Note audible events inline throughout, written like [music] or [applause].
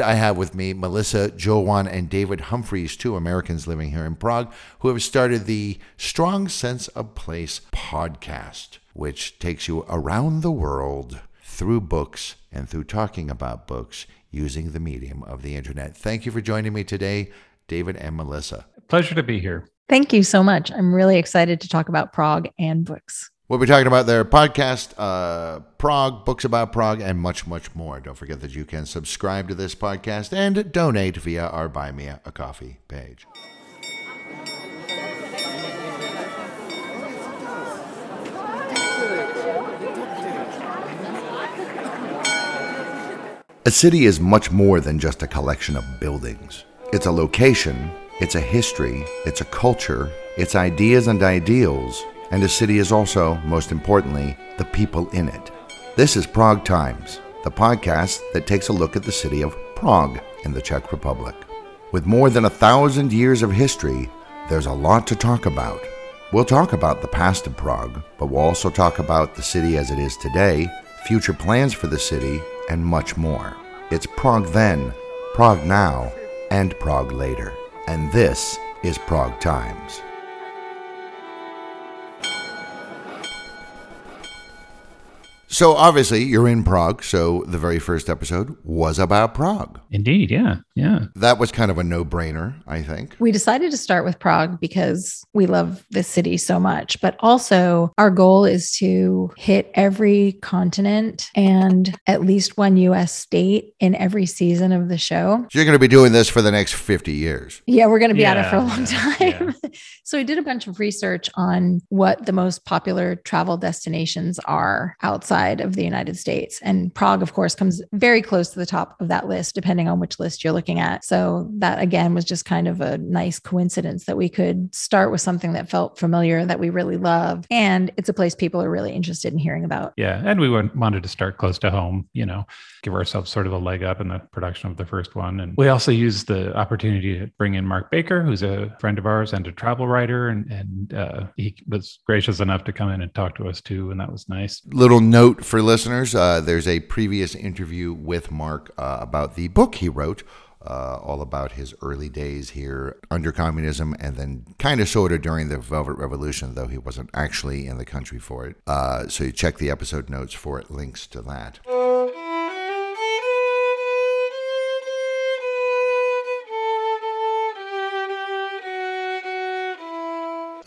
I have with me Melissa Joulwan and David Humphreys, two Americans living here in Prague, who have started the Strong Sense of Place podcast, which takes you around the world through books and through talking about books using the medium of the internet. Thank you for joining me today, David and Melissa. Pleasure to be here. Thank you so much. I'm really excited to talk about Prague and books. We'll be talking about their podcast, uh, Prague, books about Prague, and much, much more. Don't forget that you can subscribe to this podcast and donate via our Buy Me a Coffee page. A city is much more than just a collection of buildings. It's a location, it's a history, it's a culture, it's ideas and ideals, and a city is also, most importantly, the people in it. This is Prague Times, the podcast that takes a look at the city of Prague in the Czech Republic. With more than a thousand years of history, there's a lot to talk about. We'll talk about the past of Prague, but we'll also talk about the city as it is today, future plans for the city, and much more. It's Prague then, Prague now, and Prague later. And this is Prague Times. So obviously you're in Prague, so the very first episode was about Prague. Indeed, yeah. Yeah. That was kind of a no-brainer, I think. We decided to start with Prague because we love this city so much, but also our goal is to hit every continent and at least one US state in every season of the show. So you're going to be doing this for the next 50 years. Yeah, we're going to be at it for a long yeah, time. [laughs] so we did a bunch of research on what the most popular travel destinations are outside of the United States. And Prague, of course, comes very close to the top of that list, depending on which list you're looking at. So that again was just kind of a nice coincidence that we could start with something that felt familiar that we really love. And it's a place people are really interested in hearing about. Yeah. And we wanted to start close to home, you know, give ourselves sort of a leg up in the production of the first one. And we also used the opportunity to bring in Mark Baker, who's a friend of ours and a travel writer. And, and uh, he was gracious enough to come in and talk to us too. And that was nice. Little note for listeners uh, there's a previous interview with Mark uh, about the book he wrote. Uh, all about his early days here under communism and then kind of sort of during the Velvet Revolution, though he wasn't actually in the country for it. Uh, so you check the episode notes for it, links to that.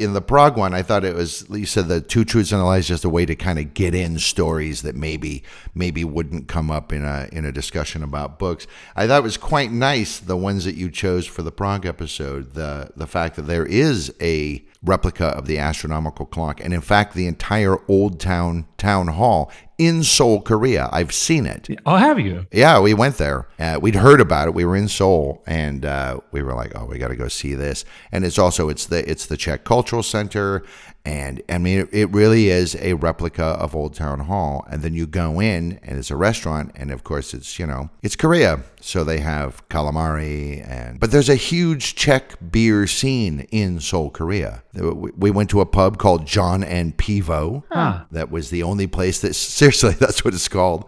In the Prague one, I thought it was you said the two truths and a lie is just a way to kind of get in stories that maybe maybe wouldn't come up in a in a discussion about books. I thought it was quite nice the ones that you chose for the Prague episode. The the fact that there is a replica of the astronomical clock, and in fact, the entire Old Town town hall in Seoul, Korea. I've seen it. Oh, have you? Yeah, we went there. Uh, we'd heard about it. We were in Seoul, and uh, we were like, "Oh, we got to go see this." And it's also it's the it's the Czech Cultural Center, and I mean, it, it really is a replica of Old Town Hall. And then you go in, and it's a restaurant, and of course, it's you know it's Korea, so they have calamari, and but there's a huge Czech beer scene in Seoul, Korea. We we went to a pub called John and Pivo. Huh. That was the only place that [laughs] seriously that's what it's called.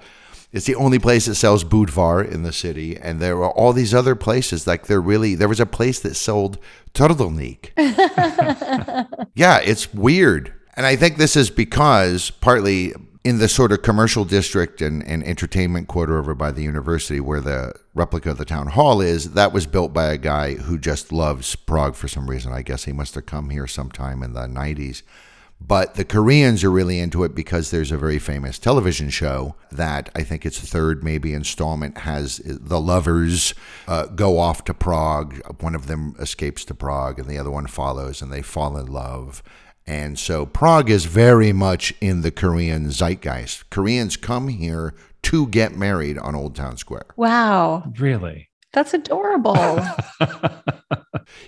It's the only place that sells Budvar in the city, and there are all these other places. Like there really, there was a place that sold turtleneck. [laughs] yeah, it's weird, and I think this is because partly in the sort of commercial district and, and entertainment quarter over by the university where the replica of the town hall is, that was built by a guy who just loves Prague for some reason. I guess he must have come here sometime in the 90s. But the Koreans are really into it because there's a very famous television show that I think its third maybe installment has the lovers uh, go off to Prague. One of them escapes to Prague and the other one follows and they fall in love. And so Prague is very much in the Korean zeitgeist. Koreans come here to get married on Old Town Square. Wow. Really? That's adorable. [laughs]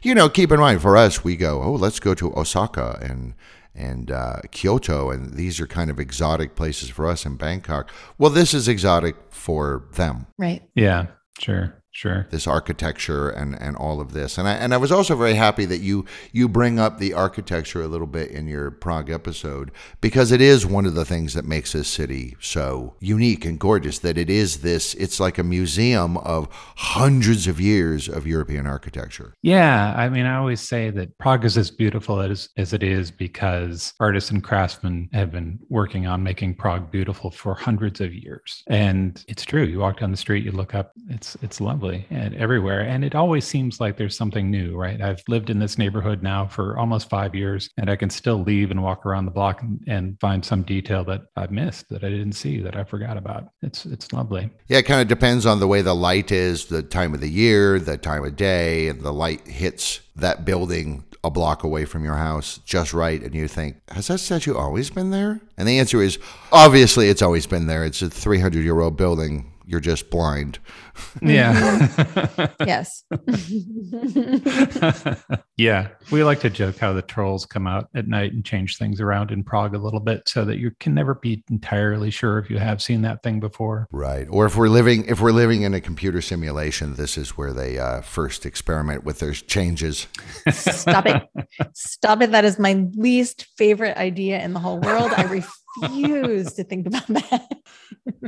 You know, keep in mind for us, we go, oh, let's go to Osaka and and uh, Kyoto, and these are kind of exotic places for us in Bangkok. Well, this is exotic for them. right. yeah, sure. Sure. this architecture and, and all of this. And I and I was also very happy that you you bring up the architecture a little bit in your Prague episode because it is one of the things that makes this city so unique and gorgeous that it is this it's like a museum of hundreds of years of European architecture. Yeah, I mean, I always say that Prague is as beautiful as, as it is because artists and craftsmen have been working on making Prague beautiful for hundreds of years. And it's true. You walk down the street, you look up, it's it's lovely and uh, everywhere. And it always seems like there's something new, right? I've lived in this neighborhood now for almost five years, and I can still leave and walk around the block and, and find some detail that I've missed, that I didn't see, that I forgot about. It's it's lovely. Yeah, it kind of depends on the way the light is, the time of the year, the time of day, and the light hits that building a block away from your house just right. And you think, has that statue always been there? And the answer is obviously it's always been there. It's a 300 year old building. You're just blind. Yeah. [laughs] yes. [laughs] yeah, we like to joke how the trolls come out at night and change things around in Prague a little bit so that you can never be entirely sure if you have seen that thing before. Right. Or if we're living if we're living in a computer simulation, this is where they uh, first experiment with their changes. Stop it. Stop it. That is my least favorite idea in the whole world. I refuse [laughs] to think about that.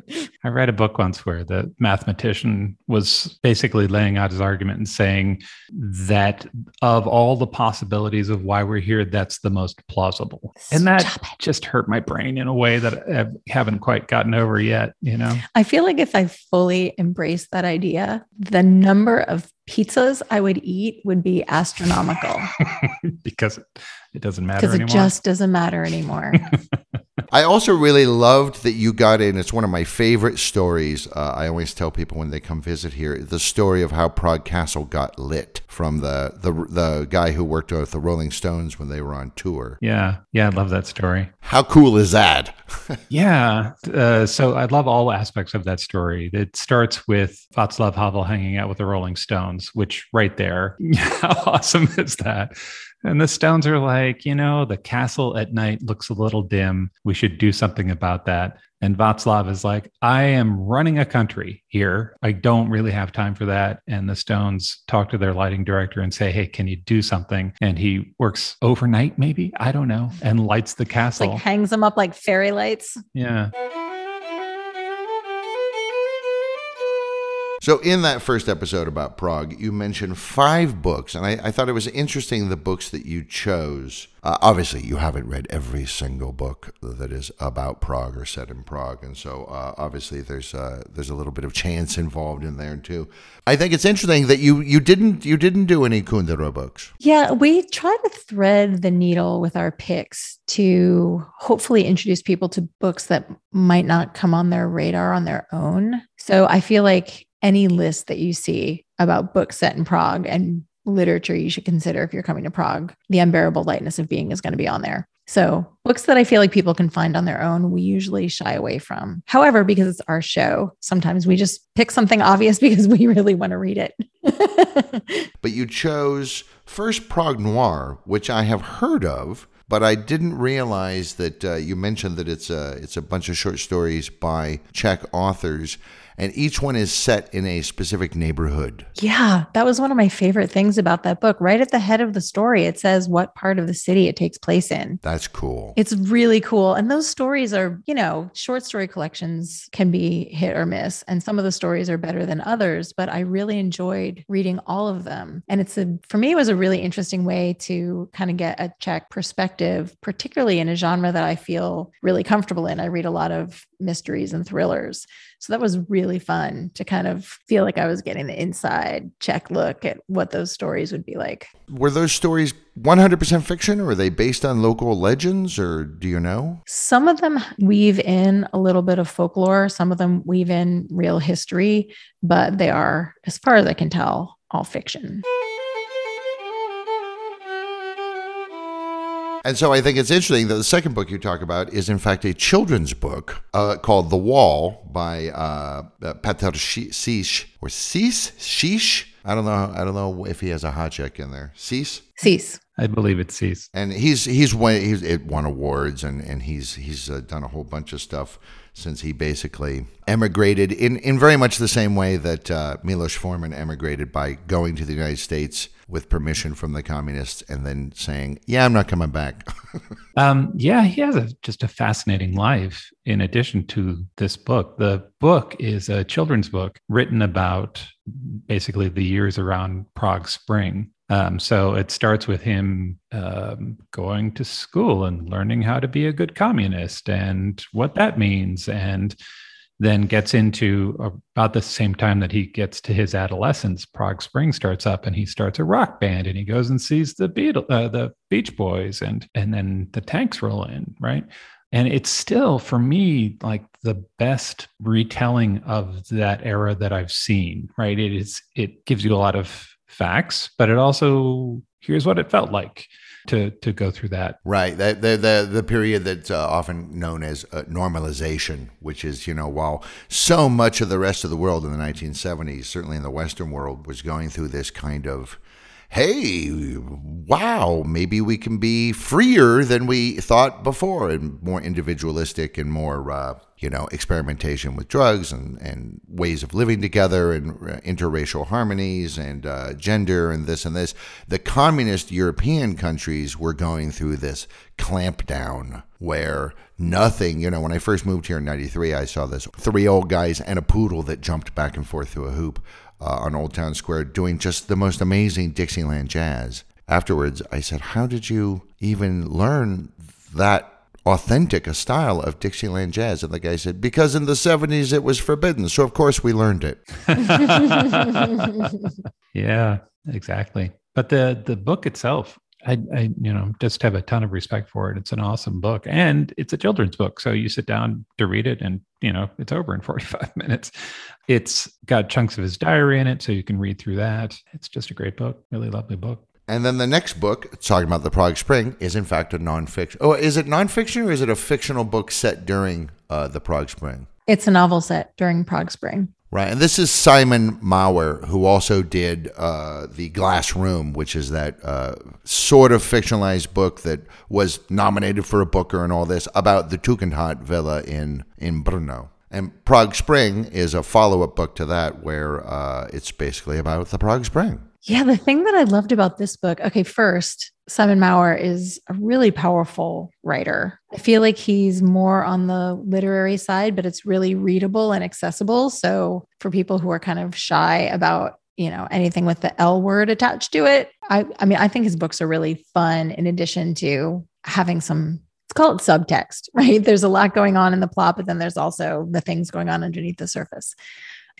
[laughs] I read a book once where the mathematician was basically laying out his argument and saying that of all the possibilities of why we're here, that's the most plausible. And that it. just hurt my brain in a way that I haven't quite gotten over yet, you know? I feel like if I fully embraced that idea, the number of pizzas I would eat would be astronomical [laughs] because it, it doesn't matter because it anymore. just doesn't matter anymore. [laughs] I also really loved that you got in. It's one of my favorite stories. Uh, I always tell people when they come visit here the story of how Prague Castle got lit from the the the guy who worked with the Rolling Stones when they were on tour. yeah. Yeah. I love that story. How cool is that? [laughs] Yeah. Uh, so I love all aspects of that story. It starts with Václav Havel hanging out with the Rolling Stones, which right there, [laughs] how awesome is that? And the Stones are like, you know, the castle at night looks a little dim. We should do something about that. And Václav is like, I am running a country here. I don't really have time for that. And the Stones talk to their lighting director and say, Hey, can you do something? And he works overnight, maybe, I don't know, and lights the castle. like hangs them up like fairy lights. yeah. So, in that first episode about Prague, you mentioned five books, and I, I thought it was interesting the books that you chose. Uh, obviously, you haven't read every single book that is about Prague or set in Prague, and so uh, obviously there's uh, there's a little bit of chance involved in there too. I think it's interesting that you you didn't you didn't do any Kundera books. Yeah, we try to thread the needle with our picks to hopefully introduce people to books that might not come on their radar on their own. So I feel like any list that you see about books set in Prague and literature you should consider if you're coming to Prague, The Unbearable Lightness of Being is going to be on there. So, books that I feel like people can find on their own, we usually shy away from. However, because it's our show, sometimes we just pick something obvious [laughs] because we really want to read it. [laughs] But you chose first Prague Noir, which I have heard of, but I didn't realize that uh, you mentioned that it's a it's a bunch of short stories by Czech authors, and each one is set in a specific neighborhood. Yeah, that was one of my favorite things about that book. Right at the head of the story, it says what part of the city it takes place in. That's cool. It's really cool. And those stories are, you know, short story collections can be hit or miss. And some of the stories are better than others, but I really enjoyed reading all of them. And it's a, for me, it was a really interesting way to kind of get a Czech perspective, particularly in a genre that I feel really comfortable in. I read a lot of mysteries and thrillers. So that was really fun to kind of feel like I was getting the inside Czech look at what those stories would be like. Were those stories 100% fiction, or are they based on local legends, or do you know? Some of them weave in a little bit of folklore, some of them weave in real history, but they are, as far as I can tell, all fiction. And so I think it's interesting that the second book you talk about is, in fact, a children's book uh, called The Wall by uh, uh, Petr Šiš, or Sis, Shish. I don't know. I don't know if he has a háček in there. Cease. Cease. I believe it's Cease. And he's he's won he's it won awards and and he's he's uh, done a whole bunch of stuff since he basically emigrated in in very much the same way that uh, Milos Forman emigrated by going to the United States with permission from the communists and then saying, "Yeah, I'm not coming back." [laughs] um, yeah, he has a, just a fascinating life. In addition to this book, the book is a children's book written about basically the years around Prague Spring. Um, so it starts with him um, going to school and learning how to be a good communist and what that means, and then gets into about the same time that he gets to his adolescence. Prague Spring starts up, and he starts a rock band, and he goes and sees the Beatles, uh, the Beach Boys, and and then the tanks roll in, right? And it's still for me like the best retelling of that era that I've seen, right? It is it gives you a lot of facts, but it also here's what it felt like to to go through that. Right. The the the, the period that's uh, often known as uh, normalization, which is you know while so much of the rest of the world in the 1970s, certainly in the Western world, was going through this kind of hey, wow, maybe we can be freer than we thought before and more individualistic and more, uh, you know, experimentation with drugs and, and ways of living together and uh, interracial harmonies and uh, gender and this and this. The communist European countries were going through this clampdown where nothing, you know, when I first moved here in 93, I saw this three old guys and a poodle that jumped back and forth through a hoop uh, on Old Town Square doing just the most amazing Dixieland jazz. Afterwards, I said, How did you even learn that authentic a style of Dixieland jazz? And the guy said, Because in the 70s it was forbidden. So, of course, we learned it. [laughs] [laughs] yeah, exactly. But the, the book itself, I, I, you know, just have a ton of respect for it. It's an awesome book, and it's a children's book. So you sit down to read it, and you know, it's over in [laughs] forty-five minutes. It's got chunks of his diary in it, so you can read through that. It's just a great book, really lovely book. And then the next book, talking about the Prague Spring, is in fact a nonfiction. Oh, is it nonfiction or is it a fictional book set during uh, the Prague Spring? It's a novel set during Prague Spring. Right. And this is Simon Mawer, who also did uh, The Glass Room, which is that uh, sort of fictionalized book that was nominated for a Booker and all this about the Tugendhat Villa in, in Brno. And Prague Spring is a follow up book to that, where uh, it's basically about the Prague Spring. Yeah, the thing that I loved about this book, okay, first, Simon Mawer is a really powerful writer. I feel like he's more on the literary side, but it's really readable and accessible. So for people who are kind of shy about, you know, anything with the L word attached to it, I, I mean, I think his books are really fun in addition to having some it's called subtext, [laughs] right? There's a lot going on in the plot, but then there's also the things going on underneath the surface.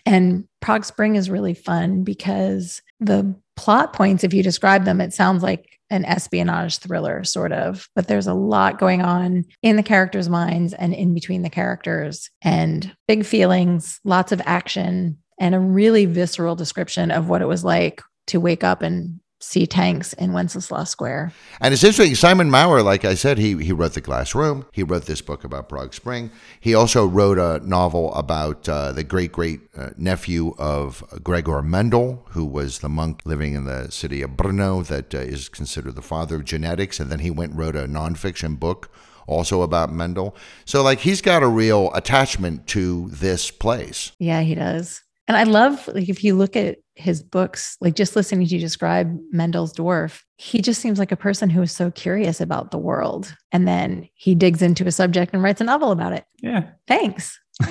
And Prague Spring is really fun because the plot points, if you describe them, it sounds like an espionage thriller, sort of, but there's a lot going on in the characters' minds and in between the characters, and big feelings, lots of action, and a really visceral description of what it was like to wake up and see tanks in Wenceslas Square. And it's interesting. Simon Mawer, like I said, he he wrote The Glass Room. He wrote this book about Prague Spring. He also wrote a novel about uh, the great great uh, nephew of Gregor Mendel, who was the monk living in the city of Brno, that uh, is considered the father of genetics. And then he went and wrote a nonfiction book also about Mendel. So like he's got a real attachment to this place. Yeah, he does. And I love like if you look at his books, like just listening to you describe Mendel's dwarf, he just seems like a person who is so curious about the world. And then he digs into a subject and writes a novel about it. Yeah. Thanks. [laughs]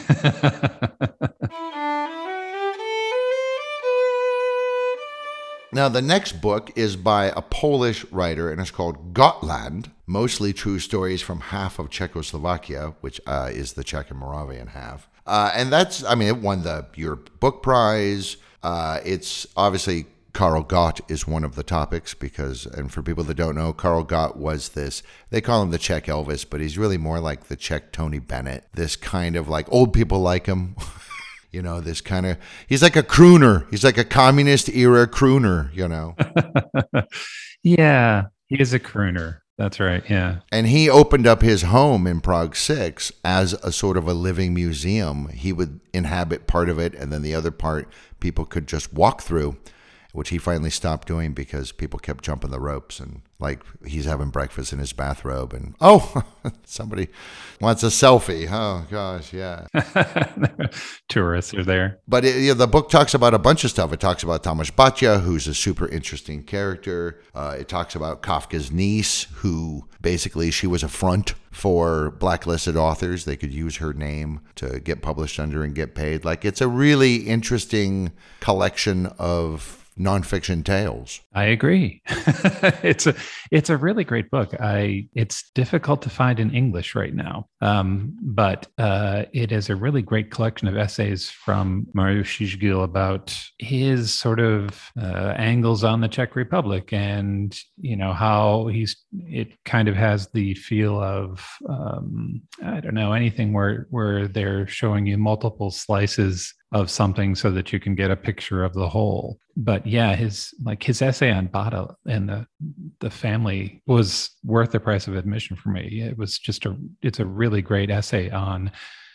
Now, the next book is by a Polish writer, and it's called Gottland Mostly True Stories from Half of Czechoslovakia, which uh, is the Czech and Moravian half. Uh, and that's, I mean, it won the Europe Book Prize. Uh, it's obviously Karl Gott is one of the topics because, and for people that don't know, Karl Gott was this, they call him the Czech Elvis, but he's really more like the Czech Tony Bennett. This kind of like old people like him. [laughs] you know, this kind of, he's like a crooner. He's like a communist era crooner, you know. [laughs] yeah, he is a crooner. That's right. Yeah. And he opened up his home in Prague 6 as a sort of a living museum. He would inhabit part of it, and then the other part people could just walk through which he finally stopped doing because people kept jumping the ropes and like he's having breakfast in his bathrobe and oh [laughs] somebody wants a selfie. Oh gosh yeah. [laughs] Tourists are there. But it, you know, the book talks about a bunch of stuff. It talks about Tomáš Baťa who's a super interesting character. Uh, it talks about kafka's niece who basically she was a front for blacklisted authors. They could use her name to get published under and get paid. Like it's a really interesting collection of nonfiction tales. I agree. [laughs] it's a it's a really great book. I it's difficult to find in English right now, um, but uh, it is a really great collection of essays from Mariusz Szczygieł about his sort of uh, angles on the Czech Republic, and you know how he's. It kind of has the feel of um, I don't know anything where where they're showing you multiple slices of something so that you can get a picture of the whole. But yeah, his like his essay on Bata and the the family was worth the price of admission for me. It was just a it's a really great essay on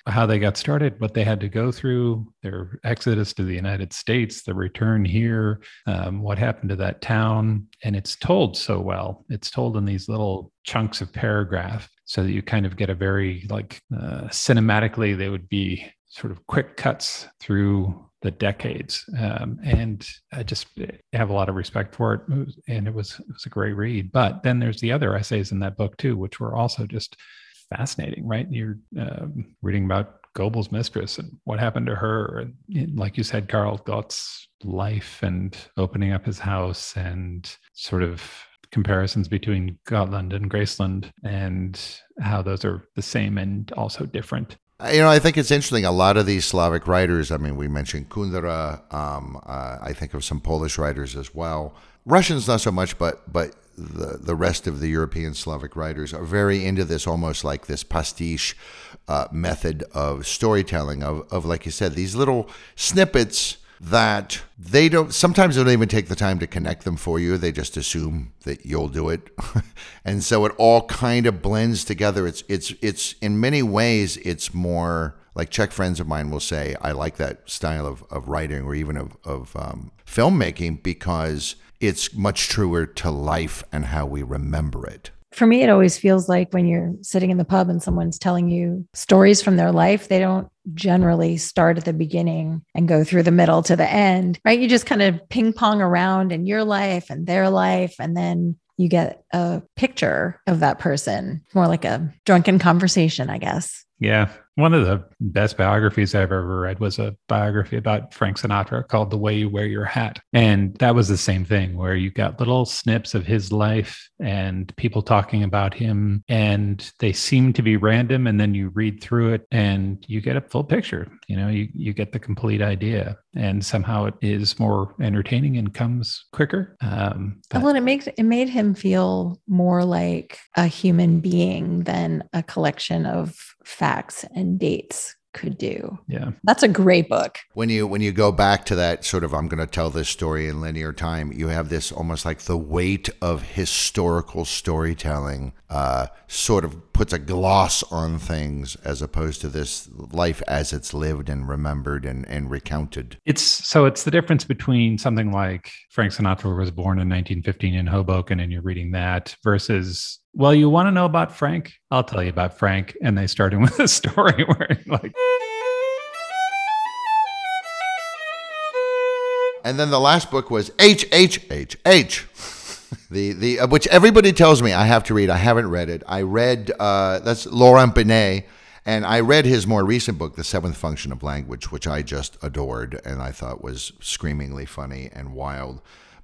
how they got started, what they had to go through, their exodus to the United States, the return here, um, what happened to that town. And it's told so well. It's told in these little chunks of paragraph so that you kind of get a very like uh, cinematically, they would be sort of quick cuts through the decades. Um, and I just have a lot of respect for it. and it was, it was a great read. But then there's the other essays in that book too, which were also just fascinating, right? You're um, reading about Goebbels' mistress and what happened to her. And like you said, Karl Gott's life and opening up his house and sort of comparisons between Gottland and Graceland and how those are the same and also different. You know, I think it's interesting. A lot of these Slavic writers, I mean, we mentioned Kundera. Um, uh, I think of some Polish writers as well. Russians, not so much, but but the the rest of the European Slavic writers are very into this, almost like this pastiche uh, method of storytelling. Of of like you said, these little snippets that they don't sometimes they don't even take the time to connect them for you. They just assume that you'll do it. [laughs] And so it all kind of blends together. It's it's it's in many ways it's more like czech friends of mine will say i like that style of, of writing or even of, of um, filmmaking because it's much truer to life and how we remember it for me, it always feels like when you're sitting in the pub and someone's telling you stories from their life, they don't generally start at the beginning and go through the middle to the end, right? You just kind of ping pong around in your life and their life. And then you get a picture of that person, more like a drunken conversation, I guess. Yeah. One of the best biographies I've ever read was a biography about Frank Sinatra called The Way You Wear Your Hat. And that was the same thing where you got little snips of his life and people talking about him, and they seem to be random. And then you read through it and you get a full picture. You know, you, you get the complete idea. And somehow it is more entertaining and comes quicker. Um, but- well, and it makes it made him feel more like a human being than a collection of facts and dates could do. Yeah. That's a great book. When you when you go back to that sort of I'm going to tell this story in linear time, you have this almost like the weight of historical storytelling uh, sort of puts a gloss on things as opposed to this life as it's lived and remembered and, and recounted. It's so it's the difference between something like Frank Sinatra was born in 1915 in Hoboken and you're reading that versus well, you want to know about Frank? I'll tell you about Frank. And they started with a story [laughs] where like And then the last book was H H H H. The the uh, which everybody tells me I have to read. I haven't read it. I read uh, that's Laurent Binet, and I read his more recent book, The Seventh Function of Language, which I just adored and I thought was screamingly funny and wild.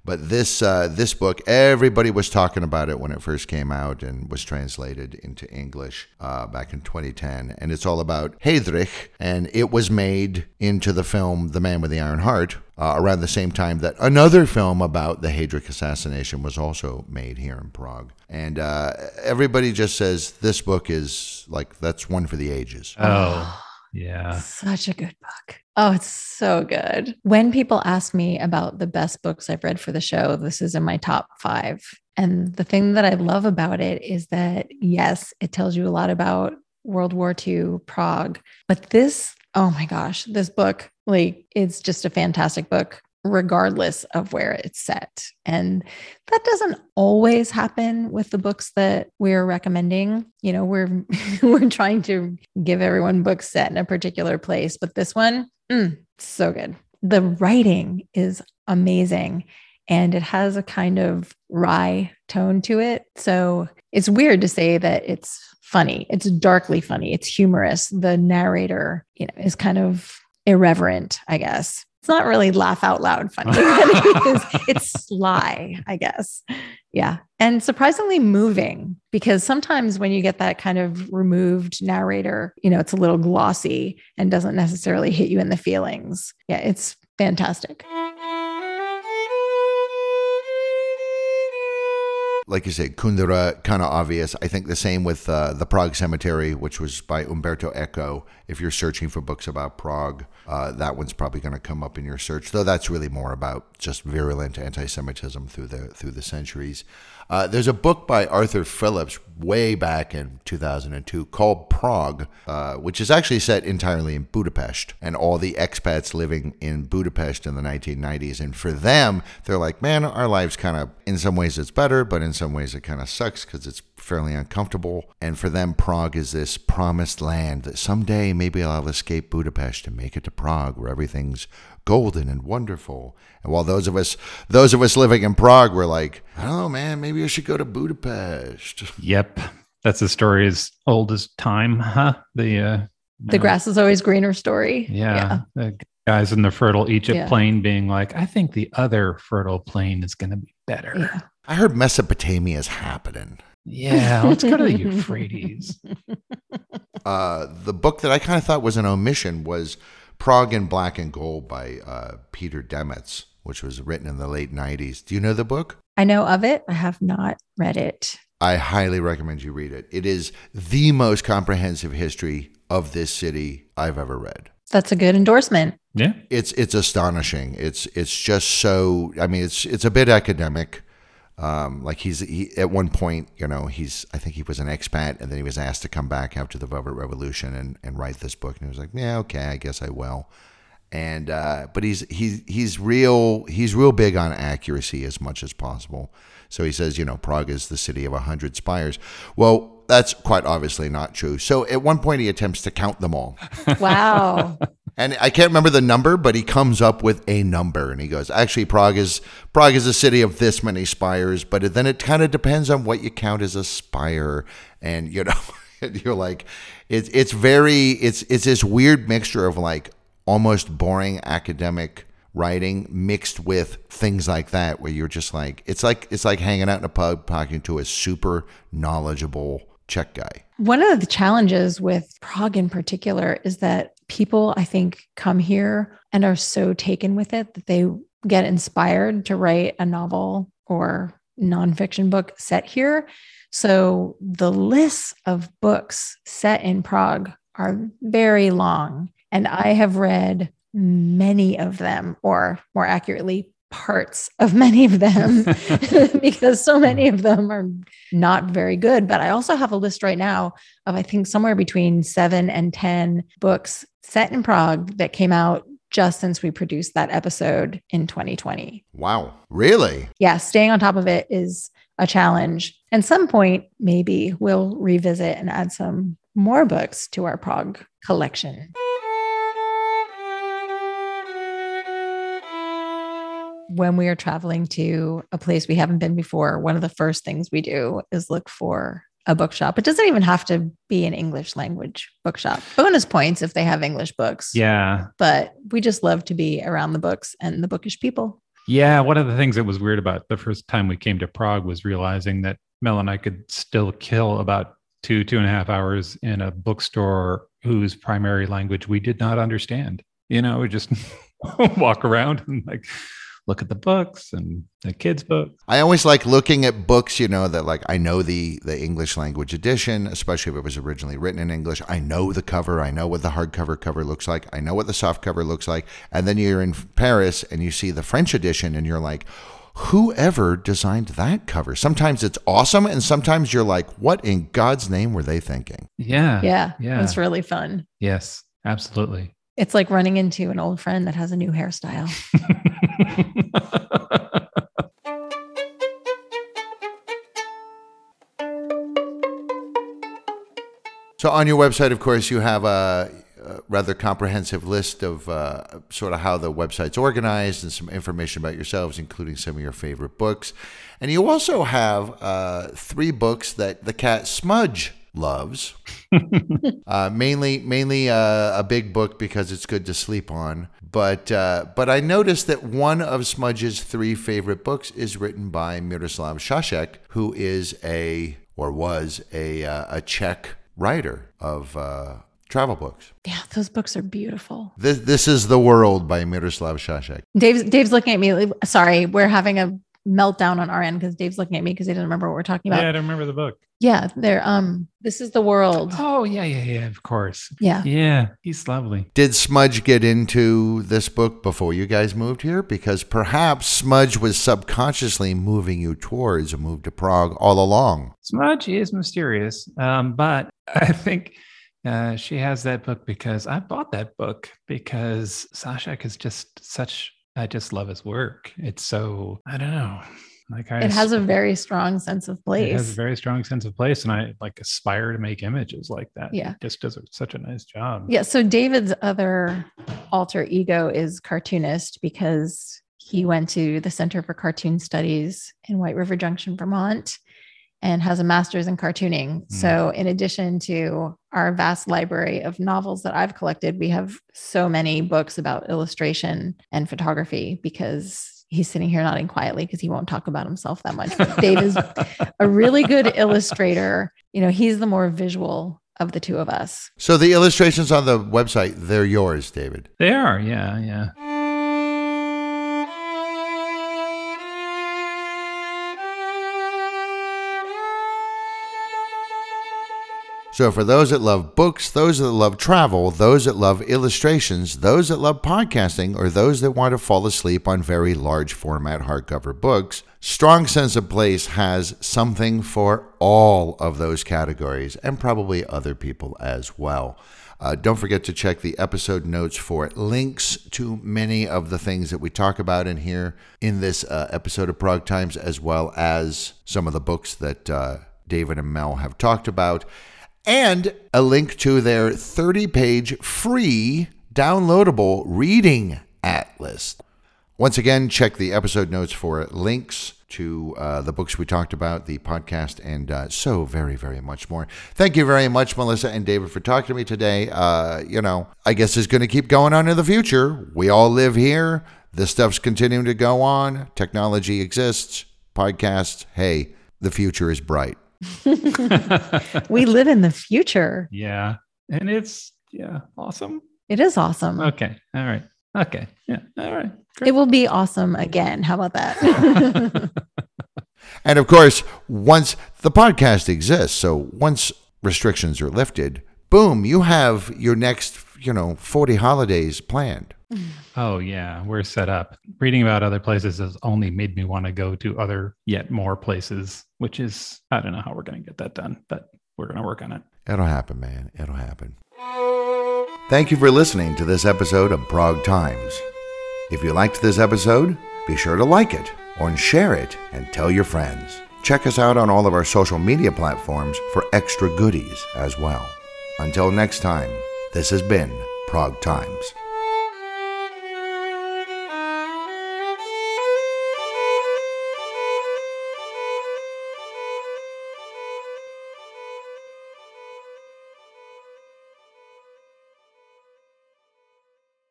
But this uh, this book, everybody was talking about it when it first came out and was translated into English uh, back in 2010. And it's all about Heydrich, and it was made into the film The Man with the Iron Heart uh, around the same time that another film about the Heydrich assassination was also made here in Prague. And uh, everybody just says this book is like that's one for the ages. Oh. Yeah. Such a good book. Oh, it's so good. When people ask me about the best books I've read for the show, this is in my top five. And the thing that I love about it is that, yes, it tells you a lot about World War II, Prague, but this, oh my gosh, this book, like, it's just a fantastic book regardless of where it's set. And that doesn't always happen with the books that we're recommending. You know, we're [laughs] we're trying to give everyone books set in a particular place, but this one, mm, so good. The writing is amazing and it has a kind of wry tone to it. So it's weird to say that it's funny. It's darkly funny. It's humorous. The narrator, you know, is kind of irreverent, I guess. Not really laugh out loud funny. [laughs] it's, it's sly, I guess. Yeah. And surprisingly moving because sometimes when you get that kind of removed narrator, you know, it's a little glossy and doesn't necessarily hit you in the feelings. Yeah, it's fantastic. Like you said, Kundera, kind of obvious. I think the same with uh, The Prague Cemetery, which was by Umberto Eco. If you're searching for books about Prague, uh, that one's probably going to come up in your search, though that's really more about just virulent anti Semitism through the, through the centuries. Uh, there's a book by Arthur Phillips way back in 2002 called Prague, uh, which is actually set entirely in Budapest and all the expats living in Budapest in the 1990s. And for them, they're like, man, our lives kind of, in some ways it's better, but in some ways it kind of sucks because it's fairly uncomfortable. And for them, Prague is this promised land that someday maybe I'll escape Budapest and make it to Prague where everything's golden and wonderful. And while those of us those of us living in Prague were like, I don't know, man, maybe I should go to Budapest. Yep. That's a story as old as time, huh? The uh the uh, grass is always greener story. Yeah. yeah. The guys in the fertile Egypt yeah. plain being like, I think the other fertile plain is gonna be better. Yeah. I heard Mesopotamia is happening. Yeah, let's go to the Euphrates. [laughs] Uh, the book that I kind of thought was an omission was Prague in Black and Gold by uh, Peter Demetz, which was written in the late 90s. Do you know the book? I know of it. I have not read it. I highly recommend you read it. It is the most comprehensive history of this city I've ever read. That's a good endorsement. Yeah. It's it's astonishing. It's it's just so I mean it's it's a bit academic um, like he's he, at one point, you know, he's I think he was an expat, and then he was asked to come back after the Velvet Revolution and, and write this book, and he was like, yeah, okay, I guess I will. And uh, but he's he's he's real he's real big on accuracy as much as possible. So he says, you know, Prague is the city of a hundred spires. Well, that's quite obviously not true. So at one point, he attempts to count them all. Wow. [laughs] and I can't remember the number, but he comes up with a number, and he goes, "Actually, Prague is Prague is a city of this many spires, but then it kind of depends on what you count as a spire." And you know, [laughs] you're like, it's it's very it's it's this weird mixture of like almost boring academic writing mixed with things like that, where you're just like, it's like it's like hanging out in a pub talking to a super knowledgeable Czech guy. One of the challenges with Prague in particular is that people, I think, come here and are so taken with it that they get inspired to write a novel or nonfiction book set here. So the lists of books set in Prague are very long. And I have read many of them, or more accurately, parts of many of them [laughs] [laughs] because so many of them are not very good. But I also have a list right now of, I think, somewhere between seven and 10 books set in Prague that came out just since we produced that episode in 2020. Wow. Really? Yeah. Staying on top of it is a challenge. And some point, maybe we'll revisit and add some more books to our Prague collection. When we are traveling to a place we haven't been before, one of the first things we do is look for a bookshop. It doesn't even have to be an English language bookshop. Bonus points if they have English books. Yeah. But we just love to be around the books and the bookish people. Yeah. One of the things that was weird about the first time we came to Prague was realizing that Mel and I could still kill about two, two and a half hours in a bookstore whose primary language we did not understand. You know, we just [laughs] walk around and like look at the books and the kids' books. I always like looking at books, you know, that like I know the the English language edition, especially if it was originally written in English. I know the cover, I know what the hardcover cover looks like, I know what the soft cover looks like, and then you're in Paris and you see the French edition, and you're like. Whoever designed that cover? Sometimes it's awesome, and sometimes you're like, "What in God's name were they thinking?" Yeah, yeah, yeah. It's really fun. Yes, absolutely. It's like running into an old friend that has a new hairstyle. [laughs] So on your website, of course, you have a, a rather comprehensive list of uh, sort of how the website's organized and some information about yourselves, including some of your favorite books. And you also have uh, three books that the cat Smudge loves. [laughs] uh, mainly, mainly uh, a big book because it's good to sleep on. But uh, but I noticed that one of Smudge's three favorite books is written by Miroslav Šašek, who is a or was a uh, a Czech writer of uh, travel books. Yeah, those books are beautiful. This this is the world by Miroslav Šašek. Dave's Dave's looking at me. Sorry, we're having a meltdown on our end because Dave's looking at me because he doesn't remember what we're talking about. Yeah, I don't remember the book. Yeah, they're um. This is the world. Oh yeah, yeah, yeah. Of course. Yeah. Yeah, he's lovely. Did Smudge get into this book before you guys moved here? Because perhaps Smudge was subconsciously moving you towards a move to Prague all along. Smudge is mysterious, um, but [laughs] I think uh, she has that book because I bought that book because Šašek is just such. I just love his work. It's so I don't know. Like I It has a very strong sense of place. It has a very strong sense of place, and I like aspire to make images like that. Yeah. It just does a, such a nice job. Yeah. So David's other alter ego is cartoonist because he went to the Center for Cartoon Studies in White River Junction, Vermont, and has a master's in cartooning. Hmm. So, in addition to our vast library of novels that I've collected, we have so many books about illustration and photography because he's sitting here nodding quietly because he won't talk about himself that much. But Dave is a really good [laughs] illustrator. You know, he's the more visual of the two of us. So the illustrations on the website, they're yours, David. They are, yeah, yeah. So for those that love books, those that love travel, those that love illustrations, those that love podcasting, or those that want to fall asleep on very large format hardcover books, Strong Sense of Place has something for all of those categories and probably other people as well. Uh, don't forget to check the episode notes for links to many of the things that we talk about in here in this uh, episode of Prague Times, as well as some of the books that uh, David and Mel have talked about, and a link to their 30 page free downloadable reading atlas. Once again, check the episode notes for links to uh, the books we talked about, the podcast, and uh, so very, very much more. Thank you very much, Melissa and David, for talking to me today. Uh, you know, I guess it's going to keep going on in the future. We all live here. This stuff's continuing to go on. Technology exists. Podcasts, hey, the future is bright. [laughs] We live in the future. Yeah. And it's, yeah, awesome. It is awesome. Okay. All right. Okay. Yeah. All right. It will be awesome again. How about that? [laughs] [laughs] And of course, once the podcast exists, so once restrictions are lifted, boom, you have your next, you know, 40 holidays planned. Oh, yeah. We're set up. Reading about other places has only made me want to go to other, yet more places, which is, I don't know how we're going to get that done, but we're going to work on it. It'll happen, man. It'll happen. Thank you for listening to this episode of Prague Times. If you liked this episode, be sure to like it or share it and tell your friends. Check us out on all of our social media platforms for extra goodies as well. Until next time, this has been Prague Times.